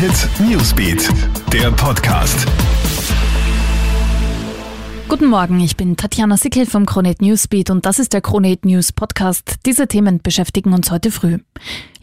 Hit Newsbeat, der Podcast. Guten Morgen, ich bin Tatjana Sickel vom Kronet Newsbeat und das ist der Kronet News Podcast. Diese Themen beschäftigen uns heute früh.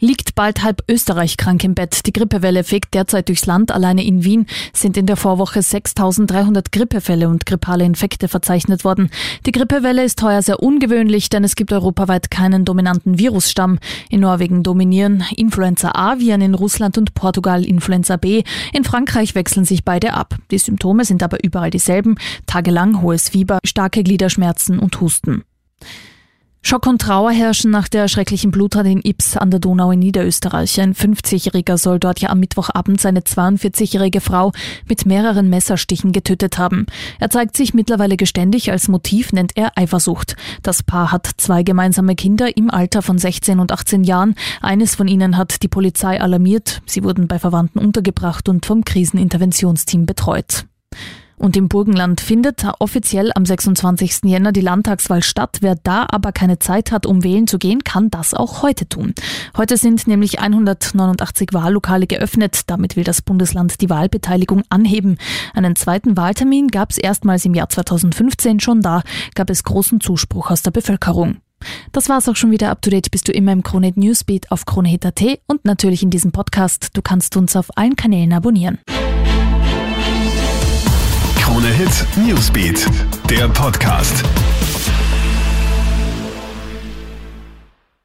Liegt bald halb Österreich krank im Bett. Die Grippewelle fegt derzeit durchs Land. Alleine in Wien sind in der Vorwoche 6300 Grippefälle und grippale Infekte verzeichnet worden. Die Grippewelle ist heuer sehr ungewöhnlich, denn es gibt europaweit keinen dominanten Virusstamm. In Norwegen dominieren Influenza A-Viren, in Russland und Portugal Influenza B. In Frankreich wechseln sich beide ab. Die Symptome sind aber überall dieselben. Tagelang hohes Fieber, starke Gliederschmerzen und Husten. Schock und Trauer herrschen nach der schrecklichen Bluttat in Ips an der Donau in Niederösterreich. Ein 50-Jähriger soll dort ja am Mittwochabend seine 42-jährige Frau mit mehreren Messerstichen getötet haben. Er zeigt sich mittlerweile geständig. Als Motiv nennt er Eifersucht. Das Paar hat zwei gemeinsame Kinder im Alter von 16 und 18 Jahren. Eines von ihnen hat die Polizei alarmiert. Sie wurden bei Verwandten untergebracht und vom Kriseninterventionsteam betreut. Und im Burgenland findet offiziell am 26. Jänner die Landtagswahl statt. Wer da aber keine Zeit hat, um wählen zu gehen, kann das auch heute tun. Heute sind nämlich 189 Wahllokale geöffnet. Damit will das Bundesland die Wahlbeteiligung anheben. Einen zweiten Wahltermin gab es erstmals im Jahr 2015 schon da, gab es großen Zuspruch aus der Bevölkerung. Das war's auch schon wieder. Up to date bist du immer im Krone Newsbeat auf KroneHit.at und natürlich in diesem Podcast. Du kannst uns auf allen Kanälen abonnieren. Krone Hit Newsbeat, der Podcast.